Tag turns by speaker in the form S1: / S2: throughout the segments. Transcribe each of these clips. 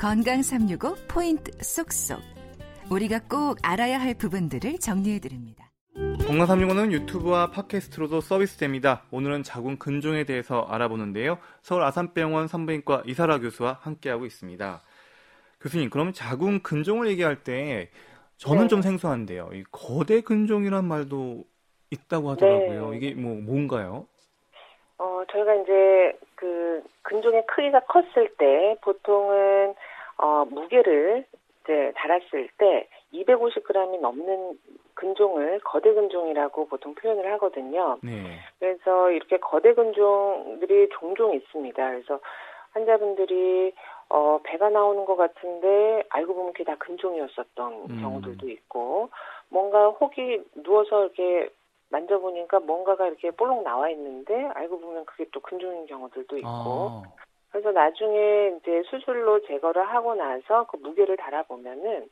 S1: 건강 365 포인트 쏙쏙. 우리가 꼭 알아야 할 부분들을 정리해 드립니다.
S2: 건강 365는 유튜브와 팟캐스트로도 서비스됩니다. 오늘은 자궁 근종에 대해서 알아보는데요. 서울 아산병원 산부인과 이사라 교수와 함께하고 있습니다. 교수님, 그럼 자궁 근종을 얘기할 때 저는
S3: 네.
S2: 좀 생소한데요. 이 거대 근종이란 말도 있다고 하더라고요.
S3: 네.
S2: 이게 뭐 뭔가요?
S3: 어, 저희가 이제 그 근종의 크기가 컸을 때 보통은 어, 무게를 이제 달았을 때 250g이 넘는 근종을 거대 근종이라고 보통 표현을 하거든요.
S2: 네.
S3: 그래서 이렇게 거대 근종들이 종종 있습니다. 그래서 환자분들이 어, 배가 나오는 것 같은데 알고 보면 그게 다 근종이었었던
S2: 음.
S3: 경우들도 있고 뭔가 혹이 누워서 이렇게 만져보니까 뭔가가 이렇게 볼록 나와 있는데 알고 보면 그게 또 근종인 경우들도 있고
S2: 아,
S3: 그래서 나중에 이제 수술로 제거를 하고 나서 그 무게를 달아보면은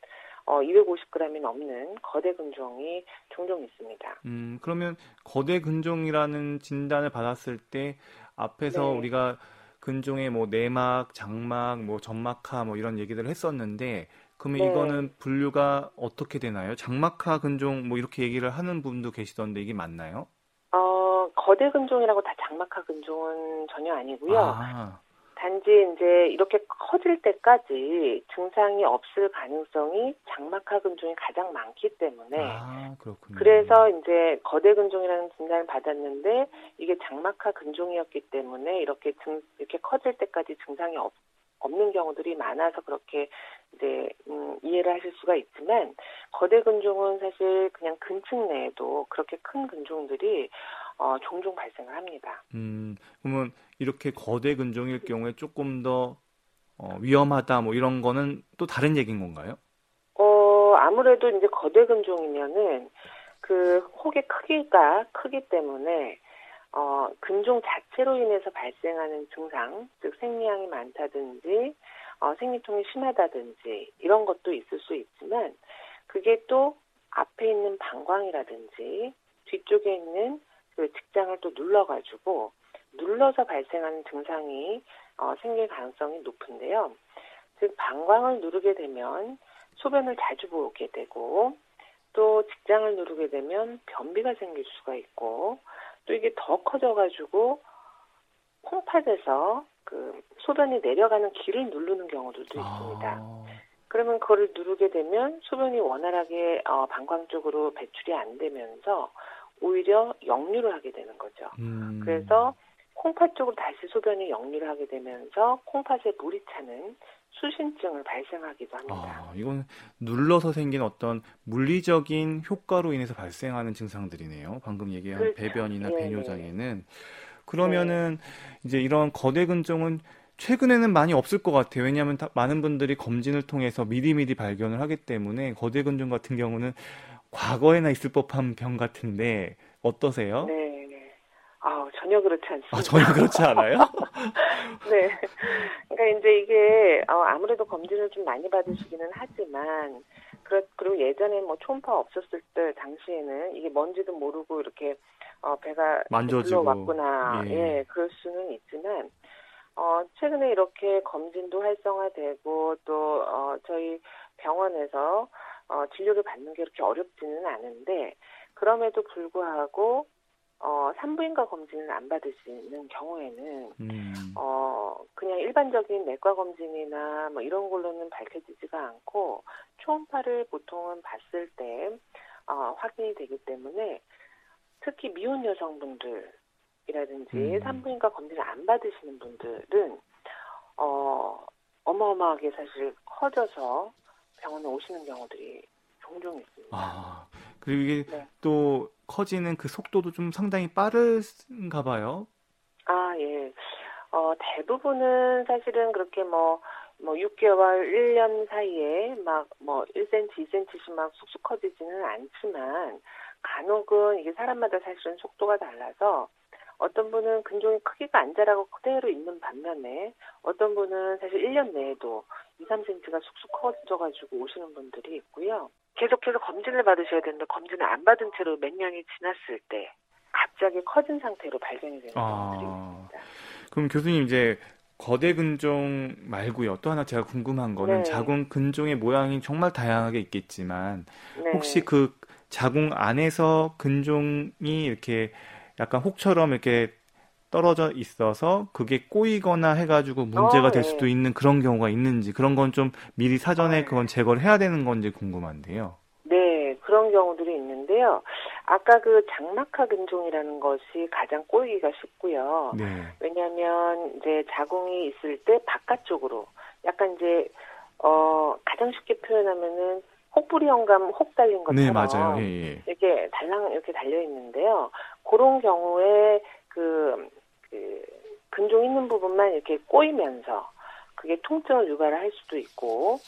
S3: 어 250g이 넘는 거대 근종이 종종 있습니다.
S2: 음, 그러면 거대 근종이라는 진단을 받았을 때 앞에서
S3: 네.
S2: 우리가 근종의 뭐 내막, 장막, 뭐 점막하 뭐 이런 얘기들을 했었는데 그러면
S3: 네.
S2: 이거는 분류가 어떻게 되나요? 장막하 근종 뭐 이렇게 얘기를 하는 분도 계시던데 이게 맞나요?
S3: 어 거대 근종이라고 다 장막하 근종은 전혀 아니고요.
S2: 아,
S3: 단지 이제 이렇게 커질 때까지 증상이 없을 가능성이 장막하 근종이 가장 많기 때문에
S2: 아, 그렇군요.
S3: 그래서 이제 거대 근종이라는 진단을 받았는데 이게 장막하 근종이었기 때문에 이렇게 증 이렇게 커질 때까지 증상이 없, 없는 경우들이 많아서 그렇게 이제 음, 이해를 하실 수가 있지만 거대 근종은 사실 그냥 근층 내에도 그렇게 큰 근종들이 어, 종종 발생을 합니다.
S2: 음, 그러면 이렇게 거대 근종일 경우에 조금 더 어, 위험하다 뭐 이런 거는 또 다른 얘기인 건가요?
S3: 어, 아무래도 이제 거대 근종이면은 그 혹의 크기가 크기 때문에 어, 근종 자체로 인해서 발생하는 증상, 즉 생리량이 많다든지 어, 생리통이 심하다든지 이런 것도 있을 수 있지만 그게 또 앞에 있는 방광이라든지 뒤쪽에 있는 그 직장을 또 눌러가지고 눌러서 발생하는 증상이 어, 생길 가능성이 높은데요. 즉 방광을 누르게 되면 소변을 자주 보게 되고 또 직장을 누르게 되면 변비가 생길 수가 있고 또 이게 더 커져가지고 콩팥에서 그 소변이 내려가는 길을 누르는 있습니다.
S2: 아,
S3: 그러면 그거를 누르게 되면 소변이 원활하게 어, 방광 쪽으로 배출이 안 되면서 오히려 역류를 하게 되는 거죠.
S2: 음.
S3: 그래서 콩팥 쪽으로 다시 소변이 역류를 하게 되면서 콩팥에 물이 차는 수신증을 발생하기도 합니다.
S2: 아, 이건 눌러서 생긴 어떤 물리적인 효과로 인해서 발생하는 증상들이네요. 방금 얘기한
S3: 그렇죠.
S2: 배변이나
S3: 예,
S2: 배뇨장애는. 그러면은 이제 이런 거대 근종은 최근에는 많이 없을 것 같아요. 왜냐하면 다- 많은 분들이 검진을 통해서 미리미리 발견을 하기 때문에 거대 근종 같은 경우는 과거에나 있을 법한 병 같은데 어떠세요?
S3: 네, 네. 아 전혀 그렇지 않습니다.
S2: 아, 전혀 그렇지 않아요?
S3: 네. 그러니까 이제 이게 어, 아무래도 검진을 좀 많이 받으시기는 하지만 그렇 그리고 예전에 뭐 초음파 없었을 때 당시에는 이게 뭔지도 모르고 이렇게 어, 배가
S2: 만져주고.
S3: 불러왔구나.
S2: 예.
S3: 예. 그럴 수는 있지만 어, 최근에 이렇게 검진도 활성화되고 또 어, 저희 병원에서 어, 진료를 받는 게 그렇게 어렵지는 않은데 그럼에도 불구하고 어, 산부인과 검진을 안 받으시는 경우에는
S2: 음.
S3: 어, 그냥 일반적인 내과 검진이나 뭐 이런 걸로는 밝혀지지가 않고 초음파를 보통은 봤을 때 어, 확인이 되기 때문에 특히 미혼 여성분들이라든지
S2: 음.
S3: 산부인과 검진을 안 받으시는 분들은 어, 어마어마하게 사실 커져서 병원에 오시는 경우들이 종종 있습니다.
S2: 아, 그리고 이게
S3: 네.
S2: 또 커지는 그 속도도 좀 상당히 빠른가 봐요.
S3: 아, 예. 어, 대부분은 사실은 그렇게 뭐, 뭐 6개월, 1년 사이에 막 뭐 1cm, 2cm씩 막 쑥쑥 커지지는 않지만 간혹은 이게 사람마다 사실은 속도가 달라서 어떤 분은 근종이 크기가 안 자라고 그대로 있는 반면에 어떤 분은 사실 1년 내에도 2, 3cm가 쑥쑥 커져가지고 오시는 분들이 있고요. 계속해서 검진을 받으셔야 되는데 검진을 안 받은 채로 몇 년이 지났을 때 갑자기 커진 상태로 발견이 되는
S2: 아.
S3: 있습니다.
S2: 그럼 교수님 이제 거대 근종 말고요. 또 하나 제가 궁금한 거는
S3: 네.
S2: 자궁 근종의 모양이 정말 다양하게 있겠지만
S3: 네.
S2: 혹시 그 자궁 안에서 근종이 이렇게 약간 혹처럼 이렇게 떨어져 있어서 그게 꼬이거나 해가지고 문제가
S3: 어,
S2: 될
S3: 네.
S2: 수도 있는 그런 경우가 있는지 그런 건 좀 미리 사전에
S3: 어, 네.
S2: 그건 제거를 해야 되는 건지 궁금한데요.
S3: 네, 그런 경우들이 있는데요. 아까 그 장막하 근종이라는 것이 가장 꼬이기가 쉽고요.
S2: 네.
S3: 왜냐하면 이제 자궁이 있을 때 바깥쪽으로 약간 이제 어 가장 쉽게 표현하면은 혹부리 현감 혹 달린 것처럼
S2: 네, 맞아요. 예, 예.
S3: 이렇게 달랑 이렇게 달려 있는데요. 그런 경우에 그, 그 근종 있는 부분만 이렇게 꼬이면서 그게 통증을 유발을 할 수도 있고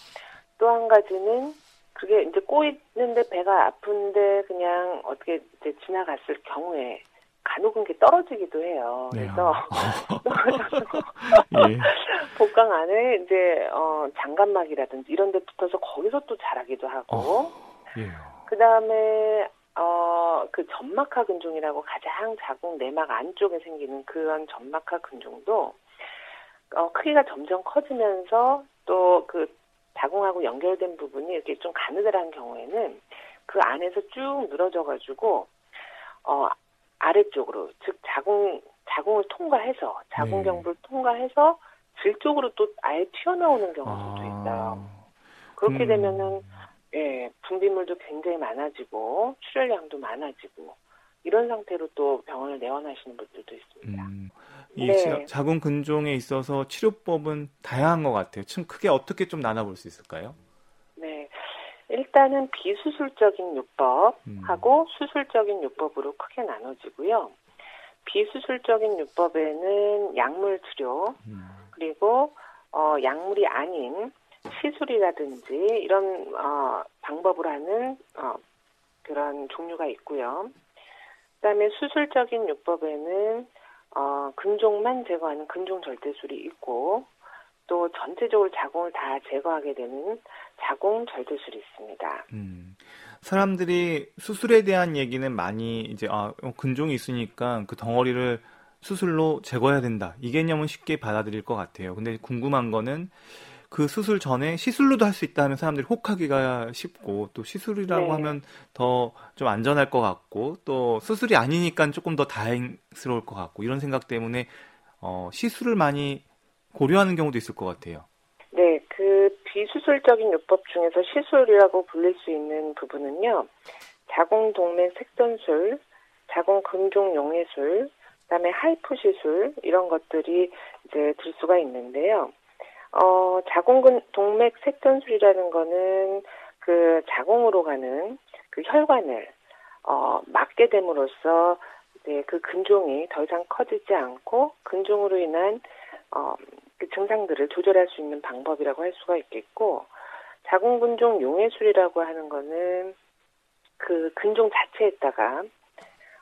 S3: 또 한 가지는 그게 이제 꼬이는데 배가 아픈데 그냥 어떻게 이제 지나갔을 경우에 간혹은 게 떨어지기도 해요.
S2: 네.
S3: 그래서
S2: 예.
S3: 복강 안에 이제 어 장갑막이라든지 이런 데 붙어서 거기서 또 자라기도 하고
S2: 어. 예.
S3: 그 다음에 어 그 점막하 근종이라고 가장 자궁 내막 안쪽에 생기는 그런 점막하 근종도 어 크기가 점점 커지면서 또 그 자궁하고 연결된 부분이 이렇게 좀 가느다란 경우에는 그 안에서 쭉 늘어져 가지고 어 아래쪽으로 즉 자궁 자궁을 통과해서 자궁경부를 통과해서 질 쪽으로 또 아예 튀어나오는 경우도 있어요. 그렇게
S2: 음.
S3: 되면은 예, 분비물도 굉장히 많아지고 출혈량도 많아지고 이런 상태로 또 병원을 내원하시는 분들도 있습니다.
S2: 음, 이
S3: 네.
S2: 자- 자궁 근종에 있어서 치료법은 다양한 것 같아요. 좀 크게 어떻게 좀 나눠볼 수 있을까요?
S3: 네. 일단은 비수술적인 요법하고 수술적인 요법으로 크게 나눠지고요. 비수술적인 요법에는 약물 치료
S2: 음,
S3: 그리고 어, 약물이 아닌 시술이라든지 이런 어, 방법을 하는 어, 그런 종류가 있고요. 그다음에 수술적인 요법에는 어, 근종만 제거하는 근종 절대술이 있고 또 전체적으로 자궁을 다 제거하게 되는 자궁 절대술이 있습니다.
S2: 음. 사람들이 수술에 대한 얘기는 많이 이제 아 어, 근종이 있으니까 그 덩어리를 수술로 제거해야 된다. 이 개념은 쉽게 받아들일 것 같아요. 근데 궁금한 거는 그 수술 전에 시술로도 할 수 있다 하면 사람들이 혹하기가 쉽고 또 시술이라고
S3: 네.
S2: 하면 더 좀 안전할 것 같고 또 수술이 아니니까 조금 더 다행스러울 것 같고 이런 생각 때문에 어, 시술을 많이 고려하는 경우도 있을 것 같아요.
S3: 네, 그 비수술적인 요법 중에서 시술이라고 불릴 수 있는 부분은요. 자궁 동맥 색전술, 자궁 근종 용해술, 그다음에 하이프 시술 이런 것들이 이제 들 수가 있는데요. 어, 자궁 근- 동맥 색전술이라는 거는 그 자궁으로 가는 그 혈관을 어, 막게 됨으로써 이제 그 근종이 더 이상 커지지 않고 근종으로 인한 어, 그 증상들을 조절할 수 있는 방법이라고 할 수가 있겠고 자궁근종 용해술이라고 하는 거는 그 근종 자체에다가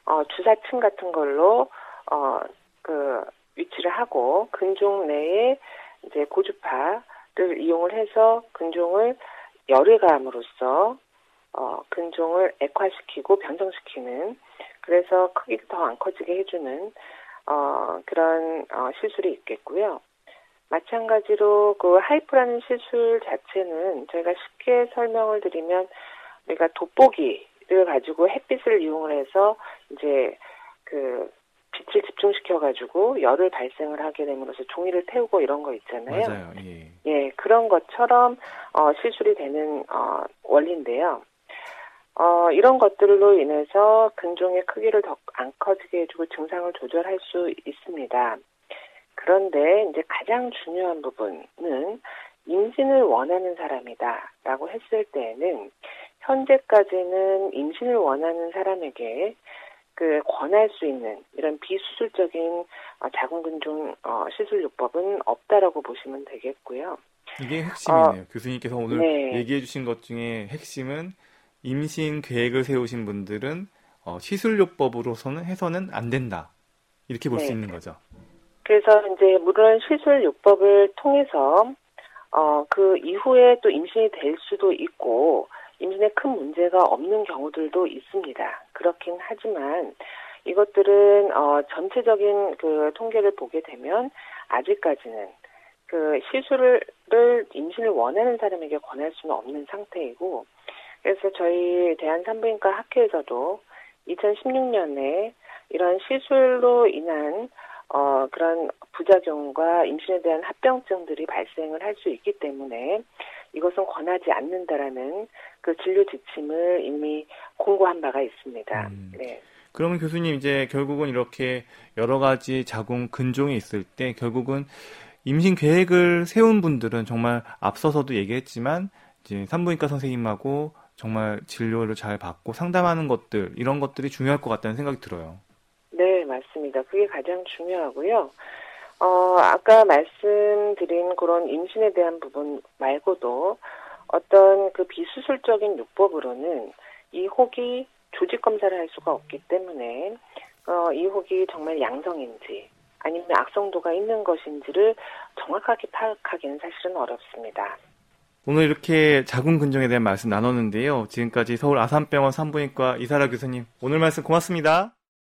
S3: 어, 주사층 같은 걸로 어, 그 위치를 하고 근종 내에 이제 고주파를 이용을 해서 근종을 열을 가함으로써 어, 근종을 액화시키고 변성시키는 그래서 크기가 더 안 커지게 해주는 어, 그런 어, 시술이 있겠고요. 마찬가지로 그 하이프라는 시술 자체는 저희가 쉽게 설명을 드리면 우리가 돋보기를 가지고 햇빛을 이용을 해서 이제 그 빛을 집중시켜 가지고 열을 발생을 하게 됨으로써 종이를 태우고 이런 거 있잖아요.
S2: 맞아요. 예.
S3: 예, 그런 것처럼 어, 시술이 되는 어, 원리인데요. 어, 이런 것들로 인해서 근종의 크기를 더 안 커지게 해주고 증상을 조절할 수 있습니다. 그런데 이제 가장 중요한 부분은 임신을 원하는 사람이다 라고 했을 때에는 현재까지는 임신을 원하는 사람에게 그 권할 수 있는 이런 비수술적인 어, 자궁근종 어, 시술 요법은 없다라고 보시면 되겠고요.
S2: 이게 핵심이네요. 교수님께서 오늘
S3: 네.
S2: 얘기해 주신 것 중에 핵심은 임신 계획을 세우신 분들은 어, 시술요법으로서는 해서는 안 된다. 이렇게 볼수
S3: 네.
S2: 있는 거죠.
S3: 그래서 이제 물론 시술요법을 통해서 어, 그 이후에 또 임신이 될 수도 있고 임신에 큰 문제가 없는 경우들도 있습니다. 그렇긴 하지만 이것들은 어, 전체적인 그 통계를 보게 되면 아직까지는 그 시술을 임신을 원하는 사람에게 권할 수는 없는 상태이고 그래서 저희 대한산부인과 학회에서도 2016년에 이런 시술로 인한 어, 그런 부작용과 임신에 대한 합병증들이 발생을 할 수 있기 때문에 이것은 권하지 않는다라는 그 진료 지침을 이미 공고한 바가 있습니다. 음. 네.
S2: 그러면 교수님 이제 결국은 이렇게 여러 가지 자궁 근종이 있을 때 결국은 임신 계획을 세운 분들은 정말 앞서서도 얘기했지만 이제 산부인과 선생님하고 정말 진료를 잘 받고 상담하는 것들 이런 것들이 중요할 것 같다는 생각이 들어요.
S3: 네, 맞습니다. 그게 가장 중요하고요. 어, 아까 말씀드린 그런 임신에 대한 부분 말고도 어떤 그 비수술적인 요법으로는 이 혹이 조직 검사를 할 수가 없기 때문에 어, 이 혹이 정말 양성인지 아니면 악성도가 있는 것인지를 정확하게 파악하기는 사실은 어렵습니다.
S2: 오늘 이렇게 자궁 근종에 대한 말씀 나눴는데요. 지금까지 서울 아산병원 산부인과 이사라 교수님 오늘 말씀 고맙습니다.